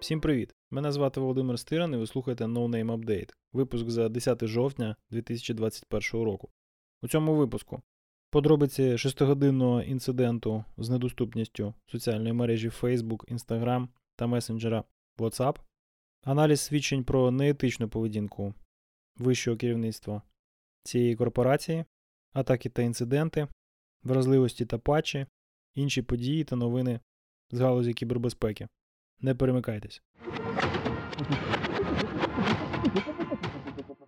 Всім привіт! Мене звати Володимир Стиран і ви слухаєте No Name Update, випуск за 10 жовтня 2021 року. У цьому випуску подробиці 6-годинного інциденту з недоступністю соціальної мережі Facebook, Instagram та месенджера WhatsApp, аналіз свідчень про неетичну поведінку вищого керівництва цієї корпорації, атаки та інциденти, вразливості та патчі, інші події та новини з галузі кібербезпеки. Не перемикайтесь.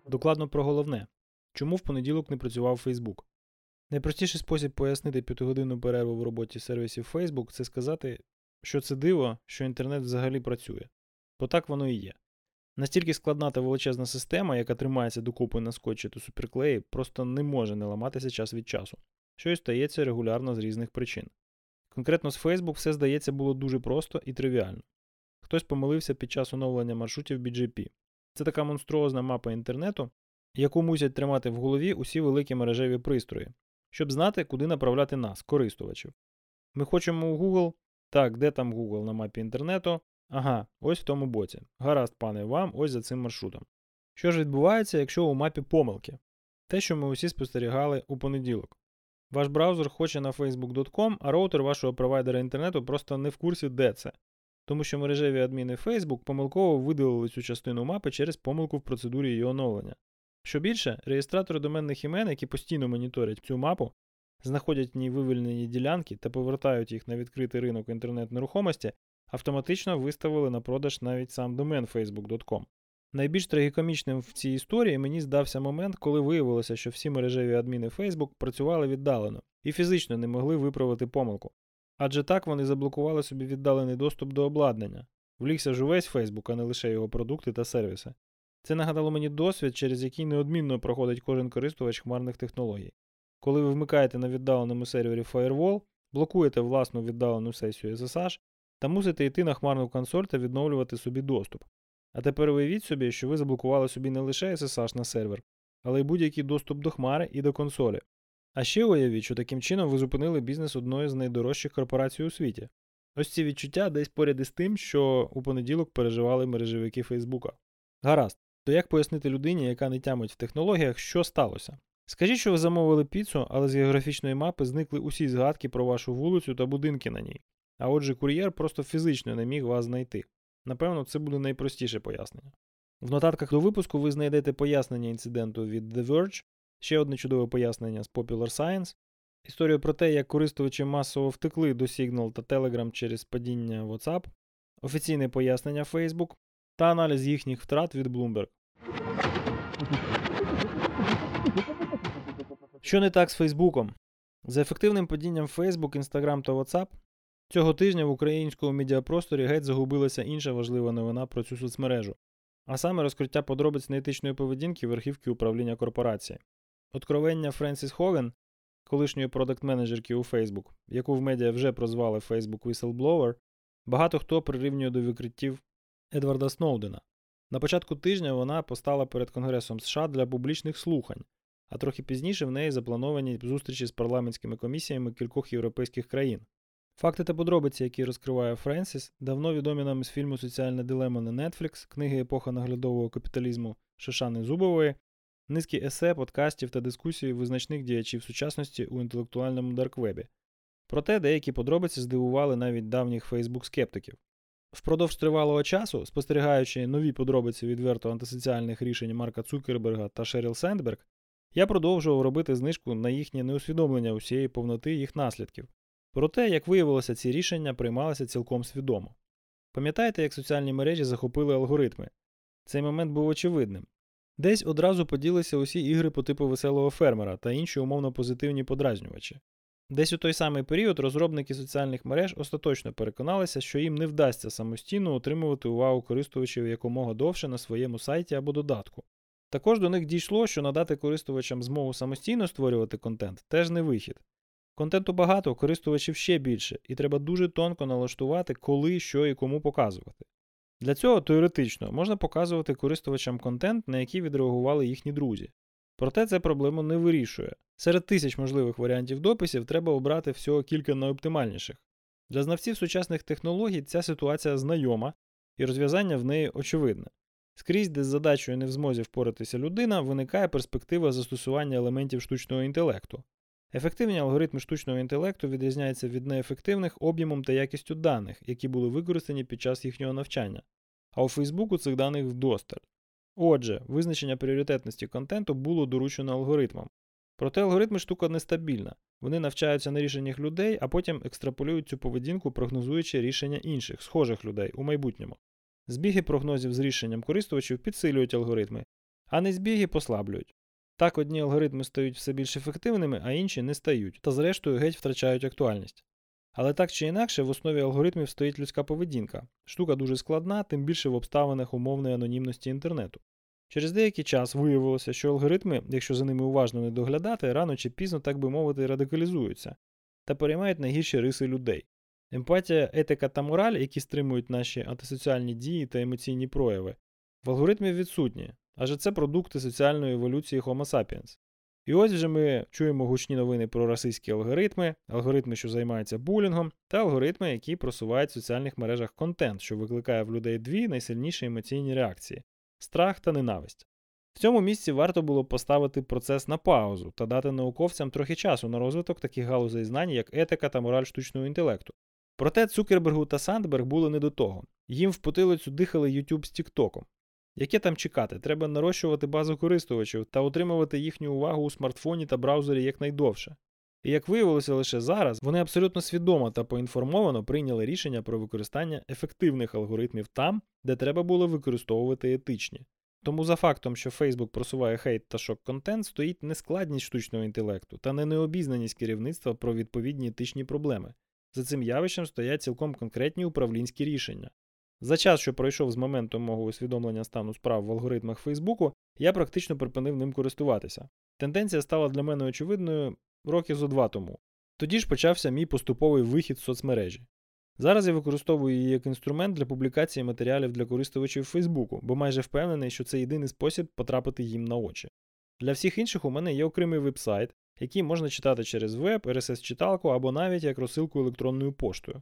Докладно про головне. Чому в понеділок не працював Facebook? Найпростіший спосіб пояснити п'ятигодинну перерву в роботі сервісів Facebook це сказати, що це диво, що інтернет взагалі працює. Бо так воно і є. Настільки складна та величезна система, яка тримається докупи на скотчі та суперклеї, просто не може не ламатися час від часу, що й стається регулярно з різних причин. Конкретно з Facebook все здається було дуже просто і тривіально. Хтось помилився під час оновлення маршрутів BGP. Це така монструозна мапа інтернету, яку мусять тримати в голові усі великі мережеві пристрої, щоб знати, куди направляти нас, користувачів. Ми хочемо у Google. Так, де там Google на мапі інтернету? Ага, ось в тому боці. Гаразд, пане, вам ось за цим маршрутом. Що ж відбувається, якщо у мапі помилки? Те, що ми усі спостерігали у понеділок. Ваш браузер хоче на facebook.com, а роутер вашого провайдера інтернету просто не в курсі, де це. Тому що мережеві адміни Facebook помилково видалили цю частину мапи через помилку в процедурі її оновлення. Що більше, реєстратори доменних імен, які постійно моніторять цю мапу, знаходять в ній вивільнені ділянки та повертають їх на відкритий ринок інтернет-нерухомості, автоматично виставили на продаж навіть сам домен facebook.com. Найбільш трагікомічним в цій історії мені здався момент, коли виявилося, що всі мережеві адміни Facebook працювали віддалено і фізично не могли виправити помилку. Адже так вони заблокували собі віддалений доступ до обладнання, влігся ж увесь Facebook, а не лише його продукти та сервіси. Це нагадало мені досвід, через який неодмінно проходить кожен користувач хмарних технологій. Коли ви вмикаєте на віддаленому сервері Firewall, блокуєте власну віддалену сесію SSH та мусите йти на хмарну консоль та відновлювати собі доступ. А тепер уявіть собі, що ви заблокували собі не лише SSH на сервер, але й будь-який доступ до хмари і до консолі. А ще уявіть, що таким чином ви зупинили бізнес одної з найдорожчих корпорацій у світі. Ось ці відчуття десь поряд із тим, що у понеділок переживали мережевики Фейсбука. Гаразд, то як пояснити людині, яка не тямить в технологіях, що сталося? Скажіть, що ви замовили піцу, але з географічної мапи зникли усі згадки про вашу вулицю та будинки на ній. А отже, кур'єр просто фізично не міг вас знайти. Напевно, це буде найпростіше пояснення. В нотатках до випуску ви знайдете пояснення інциденту від The Verge, ще одне чудове пояснення з Popular Science, історію про те, як користувачі масово втекли до Signal та Telegram через падіння WhatsApp, офіційне пояснення Facebook та аналіз їхніх втрат від Bloomberg. Що не так з Фейсбуком? За ефективним падінням Facebook, Instagram та WhatsApp цього тижня в українському медіапросторі геть загубилася інша важлива новина про цю соцмережу, а саме розкриття подробиць неетичної поведінки верхівки управління корпорації. Откровення Френсіс Хоген, колишньої продакт-менеджерки у Facebook, яку в медіа вже прозвали Facebook Whistleblower, багато хто прирівнює до викриттів Едварда Сноудена. На початку тижня вона постала перед Конгресом США для публічних слухань, а трохи пізніше в неї заплановані зустрічі з парламентськими комісіями кількох європейських країн. Факти та подробиці, які розкриває Френсіс, давно відомі нам з фільму Соціальна дилема на Netflix, книги епоха наглядового капіталізму Шишани Зубової, низки есе, подкастів та дискусій визначних діячів сучасності у інтелектуальному дарквебі. Проте деякі подробиці здивували навіть давніх Фейсбук-скептиків. Впродовж тривалого часу, спостерігаючи нові подробиці відверто антисоціальних рішень Марка Цукерберга та Шеріл Сендберг, я продовжував робити знижку на їхнє неусвідомлення усієї повноти їх наслідків. Проте, як виявилося, ці рішення приймалися цілком свідомо. Пам'ятаєте, як соціальні мережі захопили алгоритми? Цей момент був очевидним. Десь одразу поділися усі ігри по типу веселого фермера та інші умовно позитивні подразнювачі. Десь у той самий період розробники соціальних мереж остаточно переконалися, що їм не вдасться самостійно утримувати увагу користувачів якомога довше на своєму сайті або додатку. Також до них дійшло, що надати користувачам змогу самостійно створювати контент теж не вихід. Контенту багато, користувачів ще більше, і треба дуже тонко налаштувати, коли, що і кому показувати. Для цього теоретично можна показувати користувачам контент, на який відреагували їхні друзі. Проте це проблему не вирішує. Серед тисяч можливих варіантів дописів треба обрати всього кілька найоптимальніших. Для знавців сучасних технологій ця ситуація знайома, і розв'язання в неї очевидне. Скрізь, де з задачею не в змозі впоратися людина, виникає перспектива застосування елементів штучного інтелекту. Ефективні алгоритми штучного інтелекту відрізняються від неефективних об'ємом та якістю даних, які були використані під час їхнього навчання. А у Фейсбуку цих даних вдосталь. Отже, визначення пріоритетності контенту було доручено алгоритмам. Проте алгоритми штука нестабільна. Вони навчаються на рішеннях людей, а потім екстраполюють цю поведінку, прогнозуючи рішення інших, схожих людей у майбутньому. Збіги прогнозів з рішенням користувачів підсилюють алгоритми, а не збіги послаблюють. Так одні алгоритми стають все більш ефективними, а інші не стають, та зрештою геть втрачають актуальність. Але так чи інакше, в основі алгоритмів стоїть людська поведінка. Штука дуже складна, тим більше в обставинах умовної анонімності інтернету. Через деякий час виявилося, що алгоритми, якщо за ними уважно не доглядати, рано чи пізно, так би мовити, радикалізуються та переймають найгірші риси людей. Емпатія, етика та мораль, які стримують наші антисоціальні дії та емоційні прояви, в алгоритмі відсутні, адже це продукти соціальної еволюції Homo sapiens. І ось вже ми чуємо гучні новини про расистські алгоритми, алгоритми, що займаються булінгом, та алгоритми, які просувають в соціальних мережах контент, що викликає в людей дві найсильніші емоційні реакції страх та ненависть. В цьому місці варто було поставити процес на паузу та дати науковцям трохи часу на розвиток таких галузей знань, як етика та мораль штучного інтелекту. Проте Цукербергу та Сандберг були не до того. Їм в потилицю дихали YouTube з Тіктоком. Яке там чекати? Треба нарощувати базу користувачів та отримувати їхню увагу у смартфоні та браузері якнайдовше. І як виявилося лише зараз, вони абсолютно свідомо та поінформовано прийняли рішення про використання ефективних алгоритмів там, де треба було використовувати етичні. Тому за фактом, що Facebook просуває хейт та шок-контент, стоїть не складність штучного інтелекту та не необізнаність керівництва про відповідні етичні проблеми. За цим явищем стоять цілком конкретні управлінські рішення. За час, що пройшов з моменту мого усвідомлення стану справ в алгоритмах Фейсбуку, я практично припинив ним користуватися. Тенденція стала для мене очевидною років зо два тому. Тоді ж почався мій поступовий вихід з соцмережі. Зараз я використовую її як інструмент для публікації матеріалів для користувачів Фейсбуку, бо майже впевнений, що це єдиний спосіб потрапити їм на очі. Для всіх інших у мене є окремий веб-сайт, який можна читати через веб, RSS-читалку або навіть як розсилку електронною поштою.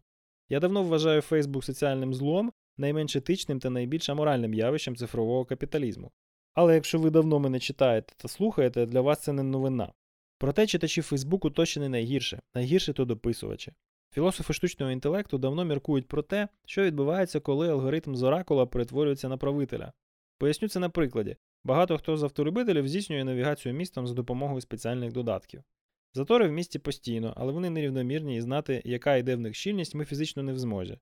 Я давно вважаю Facebook соціальним злом, найменш етичним та найбільш аморальним явищем цифрового капіталізму. Але якщо ви давно мене читаєте та слухаєте, для вас це не новина. Проте читачі Фейсбуку точно не найгірше, найгірше то дописувачі. Філософи штучного інтелекту давно міркують про те, що відбувається, коли алгоритм з оракула перетворюється на правителя. Поясню це на прикладі. Багато хто з авторибителів здійснює навігацію містом за допомогою спеціальних додатків. Затори в місті постійно, але вони нерівномірні і знати, яка йде в них щільність, ми фізично не в змозі.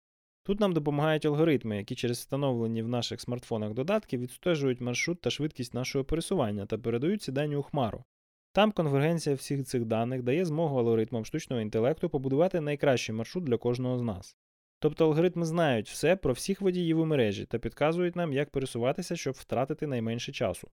Тут нам допомагають алгоритми, які через встановлені в наших смартфонах додатки відстежують маршрут та швидкість нашого пересування та передають ці у хмару. Там конвергенція всіх цих даних дає змогу алгоритмам штучного інтелекту побудувати найкращий маршрут для кожного з нас. Тобто алгоритми знають все про всіх водіїв у мережі та підказують нам, як пересуватися, щоб втратити найменше часу.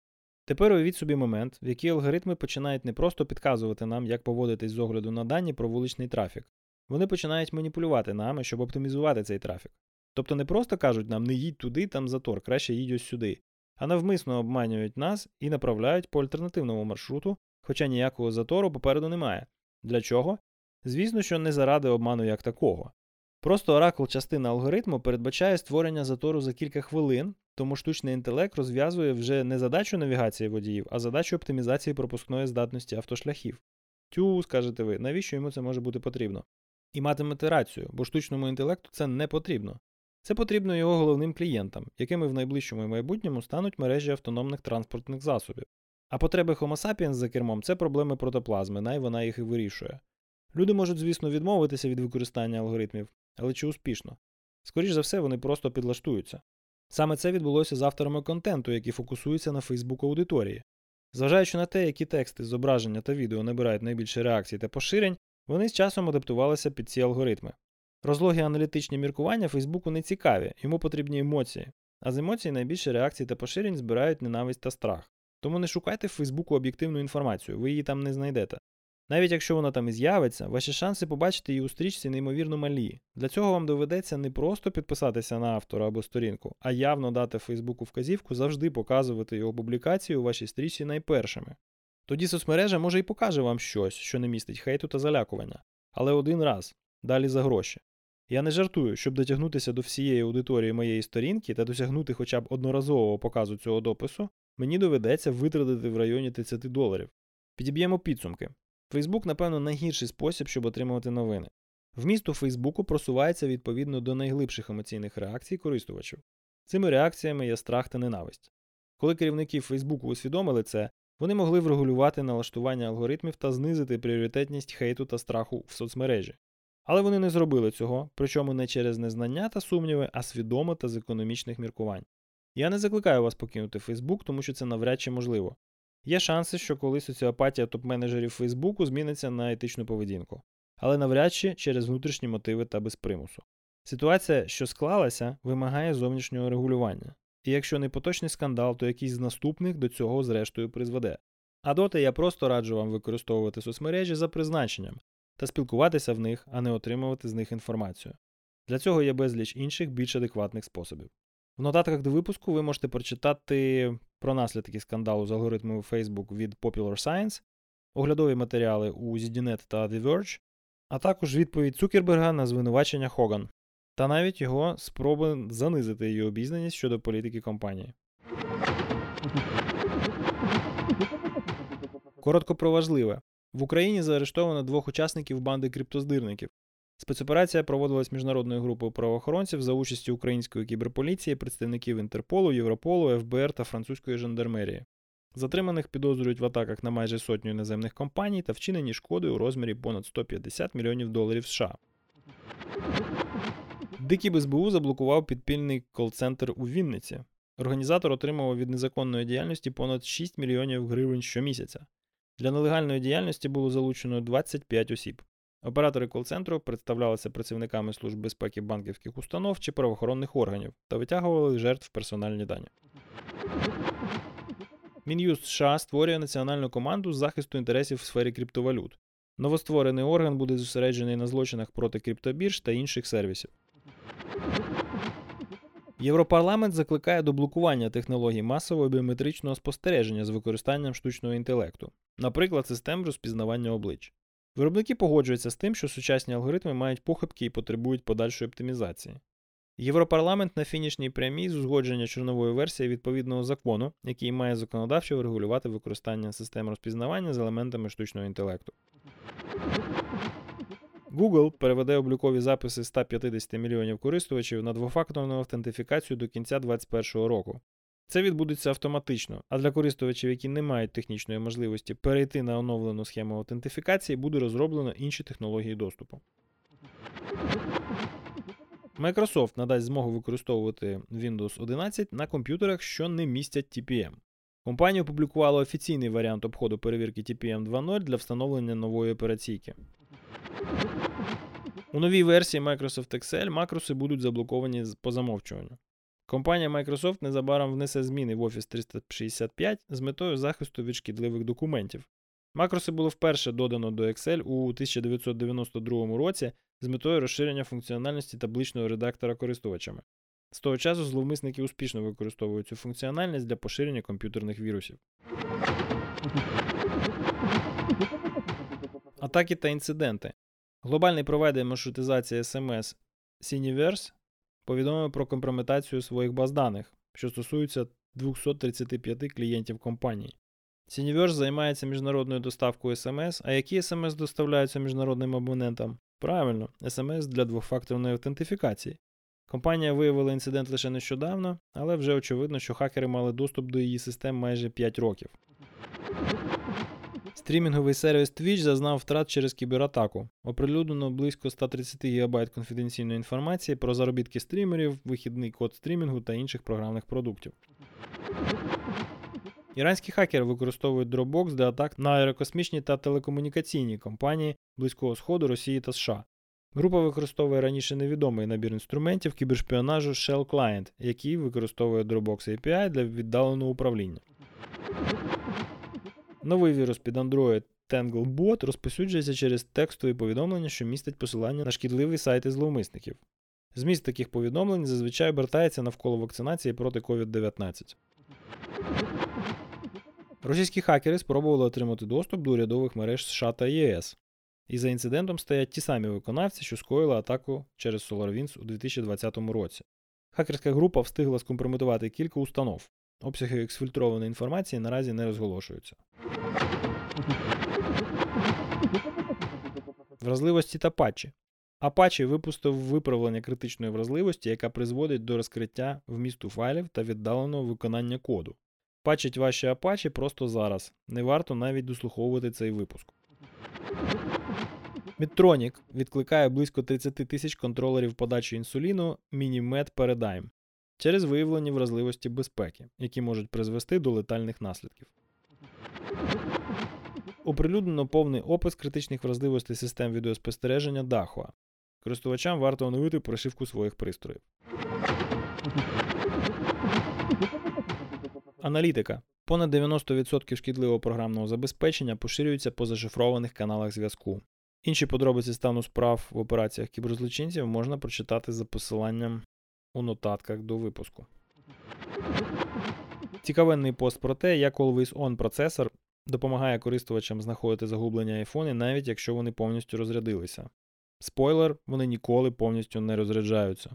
Тепер уявіть собі момент, в який алгоритми починають не просто підказувати нам, як поводитись з огляду на дані про вуличний трафік, вони починають маніпулювати нами, щоб оптимізувати цей трафік. Тобто не просто кажуть нам не їдь туди, там затор, краще їдь ось сюди, а навмисно обманюють нас і направляють по альтернативному маршруту, хоча ніякого затору попереду немає. Для чого? Звісно, що не заради обману як такого. Просто оракул частина алгоритму передбачає створення затору за кілька хвилин, тому штучний інтелект розв'язує вже не задачу навігації водіїв, а задачу оптимізації пропускної здатності автошляхів. Тю, скажете ви, навіщо йому це може бути потрібно? І матимете рацію, бо штучному інтелекту це не потрібно. Це потрібно його головним клієнтам, якими в найближчому майбутньому стануть мережі автономних транспортних засобів. А потреби Homo sapiens за кермом це проблеми протоплазми, най вона їх і вирішує. Люди можуть, звісно, відмовитися від використання алгоритмів, але чи успішно? Скоріше за все, вони просто підлаштуються. Саме це відбулося з авторами контенту, які фокусуються на Фейсбук аудиторії. Зважаючи на те, які тексти, зображення та відео набирають найбільше реакцій та поширень, вони з часом адаптувалися під ці алгоритми. Розлогі аналітичні міркування Фейсбуку не цікаві, йому потрібні емоції, а з емоцій найбільше реакцій та поширень збирають ненависть та страх. Тому не шукайте в Фейсбуку об'єктивну інформацію, ви її там не знайдете. Навіть якщо вона там і з'явиться, ваші шанси побачити її у стрічці неймовірно малі. Для цього вам доведеться не просто підписатися на автора або сторінку, а явно дати Фейсбуку вказівку завжди показувати його публікації у вашій стрічці найпершими. Тоді соцмережа може і покаже вам щось, що не містить хейту та залякування, але один раз, далі за гроші. Я не жартую, щоб дотягнутися до всієї аудиторії моєї сторінки та досягнути хоча б одноразового показу цього допису, мені доведеться витратити в районі 30 доларів. Підіб'ємо підсумки. Фейсбук, напевно, найгірший спосіб, щоб отримувати новини. Вмісто Фейсбуку просувається відповідно до найглибших емоційних реакцій користувачів. Цими реакціями є страх та ненависть. Коли керівники Фейсбуку усвідомили це, вони могли врегулювати налаштування алгоритмів та знизити пріоритетність хейту та страху в соцмережі. Але вони не зробили цього, причому не через незнання та сумніви, а свідомо та з економічних міркувань. Я не закликаю вас покинути Фейсбук, тому що це навряд чи можливо. Є шанси, що коли соціопатія топ-менеджерів Фейсбуку зміниться на етичну поведінку, але навряд чи через внутрішні мотиви та без примусу. Ситуація, що склалася, вимагає зовнішнього регулювання, і якщо не поточний скандал, то якийсь з наступних до цього зрештою призведе. А доти я просто раджу вам використовувати соцмережі за призначенням та спілкуватися в них, а не отримувати з них інформацію. Для цього є безліч інших більш адекватних способів. В нотатках до випуску ви можете прочитати про наслідки скандалу з алгоритмами Facebook від Popular Science, оглядові матеріали у ZDNet та The Verge, а також відповідь Цукерберга на звинувачення Хоган, та навіть його спроби занизити її обізнаність щодо політики компанії. Коротко про важливе. В Україні заарештовано двох учасників банди криптоздирників. Спецоперація проводилась міжнародною групою правоохоронців за участі української кіберполіції, представників Інтерполу, Європолу, ФБР та французької жандармерії. Затриманих підозрюють в атаках на майже сотню іноземних компаній та вчинені шкоди у розмірі понад 150 мільйонів доларів США. Дикий БСБУ заблокував підпільний кол-центр у Вінниці. Організатор отримував від незаконної діяльності понад 6 мільйонів гривень щомісяця. Для нелегальної діяльності було залучено 25 осіб. Оператори кол-центру представлялися працівниками служб безпеки банківських установ чи правоохоронних органів та витягували жертв персональні дані. Мін'юст США створює національну команду з захисту інтересів в сфері криптовалют. Новостворений орган буде зосереджений на злочинах проти криптобірж та інших сервісів. Європарламент закликає до блокування технологій масового біометричного спостереження з використанням штучного інтелекту, наприклад, систем розпізнавання облич. Виробники погоджуються з тим, що сучасні алгоритми мають похибки і потребують подальшої оптимізації. Європарламент на фінішній прямій з узгодження чорнової версії відповідного закону, який має законодавчо врегулювати використання систем розпізнавання з елементами штучного інтелекту. Google переведе облікові записи 150 мільйонів користувачів на двофакторну автентифікацію до кінця 2021 року. Це відбудеться автоматично, а для користувачів, які не мають технічної можливості перейти на оновлену схему аутентифікації, буде розроблено інші технології доступу. Microsoft надасть змогу використовувати Windows 11 на комп'ютерах, що не містять TPM. Компанія опублікувала офіційний варіант обходу перевірки TPM 2.0 для встановлення нової операційки. У новій версії Microsoft Excel макроси будуть заблоковані по замовчуванню. Компанія Microsoft незабаром внесе зміни в Office 365 з метою захисту від шкідливих документів. Макроси було вперше додано до Excel у 1992 році з метою розширення функціональності табличного редактора користувачами. З того часу зловмисники успішно використовують цю функціональність для поширення комп'ютерних вірусів. Атаки та інциденти. Глобальний провайдер маршрутизації SMS Siniverse повідомив про компрометацію своїх баз даних, що стосуються 235 клієнтів компанії. Siniverse займається міжнародною доставкою SMS, а які SMS доставляються міжнародним абонентам? Правильно, SMS для двофакторної автентифікації. Компанія виявила інцидент лише нещодавно, але вже очевидно, що хакери мали доступ до її систем майже 5 років. Стрімінговий сервіс Twitch зазнав втрат через кібератаку. Оприлюднено близько 130 ГБ конфіденційної інформації про заробітки стрімерів, вихідний код стрімінгу та інших програмних продуктів. Іранські хакери використовують Dropbox для атак на аерокосмічні та телекомунікаційні компанії Близького Сходу, Росії та США. Група використовує раніше невідомий набір інструментів кібершпіонажу Shell Client, який використовує Dropbox API для віддаленого управління. Новий вірус під Android TangleBot розпосюджується через текстові повідомлення, що містять посилання на шкідливі сайти зловмисників. Зміст таких повідомлень зазвичай обертається навколо вакцинації проти COVID-19. Російські хакери спробували отримати доступ до урядових мереж США та ЄС. І за інцидентом стоять ті самі виконавці, що скоїли атаку через SolarWinds у 2020 році. Хакерська група встигла скомпрометувати кілька установ. Обсяги ексфільтрованої інформації наразі не розголошуються. Вразливості та патчі. Apache випустив виправлення критичної вразливості, яка призводить до розкриття вмісту файлів та віддаленого виконання коду. Патчить ваші Apache просто зараз. Не варто навіть дослуховувати цей випуск. Medtronic відкликає близько 30 тисяч контролерів подачі інсуліну MiniMed Paradigm через виявлені вразливості безпеки, які можуть призвести до летальних наслідків. Оприлюднено повний опис критичних вразливостей систем відеоспостереження Dahua. Користувачам варто оновити прошивку своїх пристроїв. Аналітика. Понад 90% шкідливого програмного забезпечення поширюється по зашифрованих каналах зв'язку. Інші подробиці стану справ в операціях кіберзлочинців можна прочитати за посиланням у нотатках до випуску. Цікавенний пост про те, як Always On процесор допомагає користувачам знаходити загублені айфони, навіть якщо вони повністю розрядилися. Спойлер, вони ніколи повністю не розряджаються.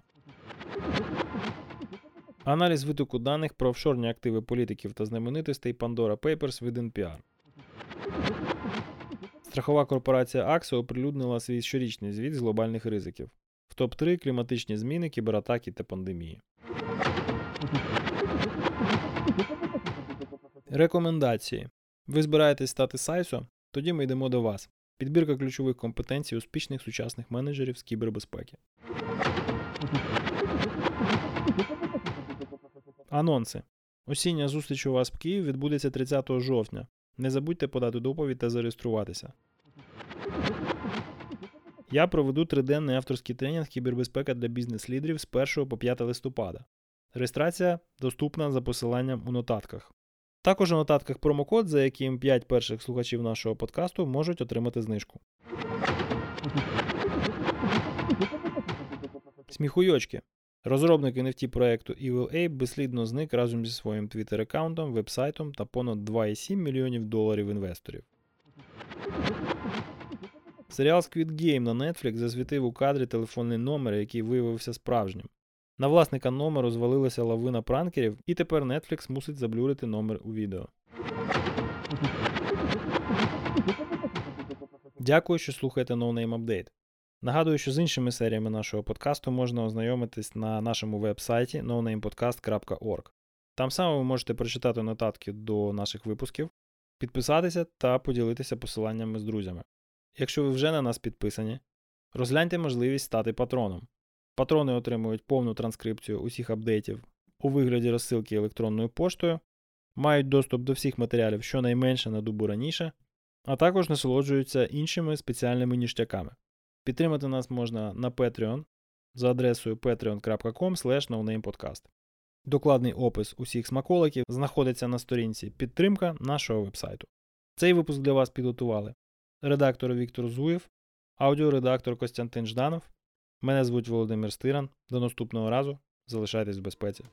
Аналіз витоку даних про офшорні активи політиків та знаменитостей Pandora Papers від NPR. Страхова корпорація Axo оприлюднила свій щорічний звіт з глобальних ризиків. В топ-3 кліматичні зміни, кібератаки та пандемії. Рекомендації. Ви збираєтесь стати сайсо? Тоді ми йдемо до вас. Підбірка ключових компетенцій успішних сучасних менеджерів з кібербезпеки. Анонси. Осіння зустріч у вас в Київ відбудеться 30 жовтня. Не забудьте подати доповідь та зареєструватися. Я проведу триденний авторський тренінг кібербезпека для бізнес-лідерів з 1 по 5 листопада. Реєстрація доступна за посиланням у нотатках. Також у нотатках промокод, за яким 5 перших слухачів нашого подкасту можуть отримати знижку. Сміхуйочки. Розробник NFT проекту Evil Ape безслідно зник разом зі своїм твіттер аккаунтом вебсайтом та понад 2,7 мільйонів доларів інвесторів. Серіал Squid Game на Netflix засвітив у кадрі телефонний номер, який виявився справжнім. На власника номеру звалилася лавина пранкерів, і тепер Netflix мусить заблюрити номер у відео. Дякую, що слухаєте No Name Update. Нагадую, що з іншими серіями нашого подкасту можна ознайомитись на нашому веб-сайті nonamepodcast.org. Там саме ви можете прочитати нотатки до наших випусків, підписатися та поділитися посиланнями з друзями. Якщо ви вже на нас підписані, розгляньте можливість стати патроном. Патрони отримують повну транскрипцію усіх апдейтів у вигляді розсилки електронною поштою, мають доступ до всіх матеріалів щонайменше на добу раніше, а також насолоджуються іншими спеціальними ніштяками. Підтримати нас можна на Patreon за адресою patreon.com. Докладний опис усіх смаколиків знаходиться на сторінці підтримка нашого вебсайту. Цей випуск для вас підготували редактор Віктор Зуєв, аудіоредактор Костянтин Жданов. Мене звуть Володимир Стиран. До наступного разу. Залишайтесь в безпеці.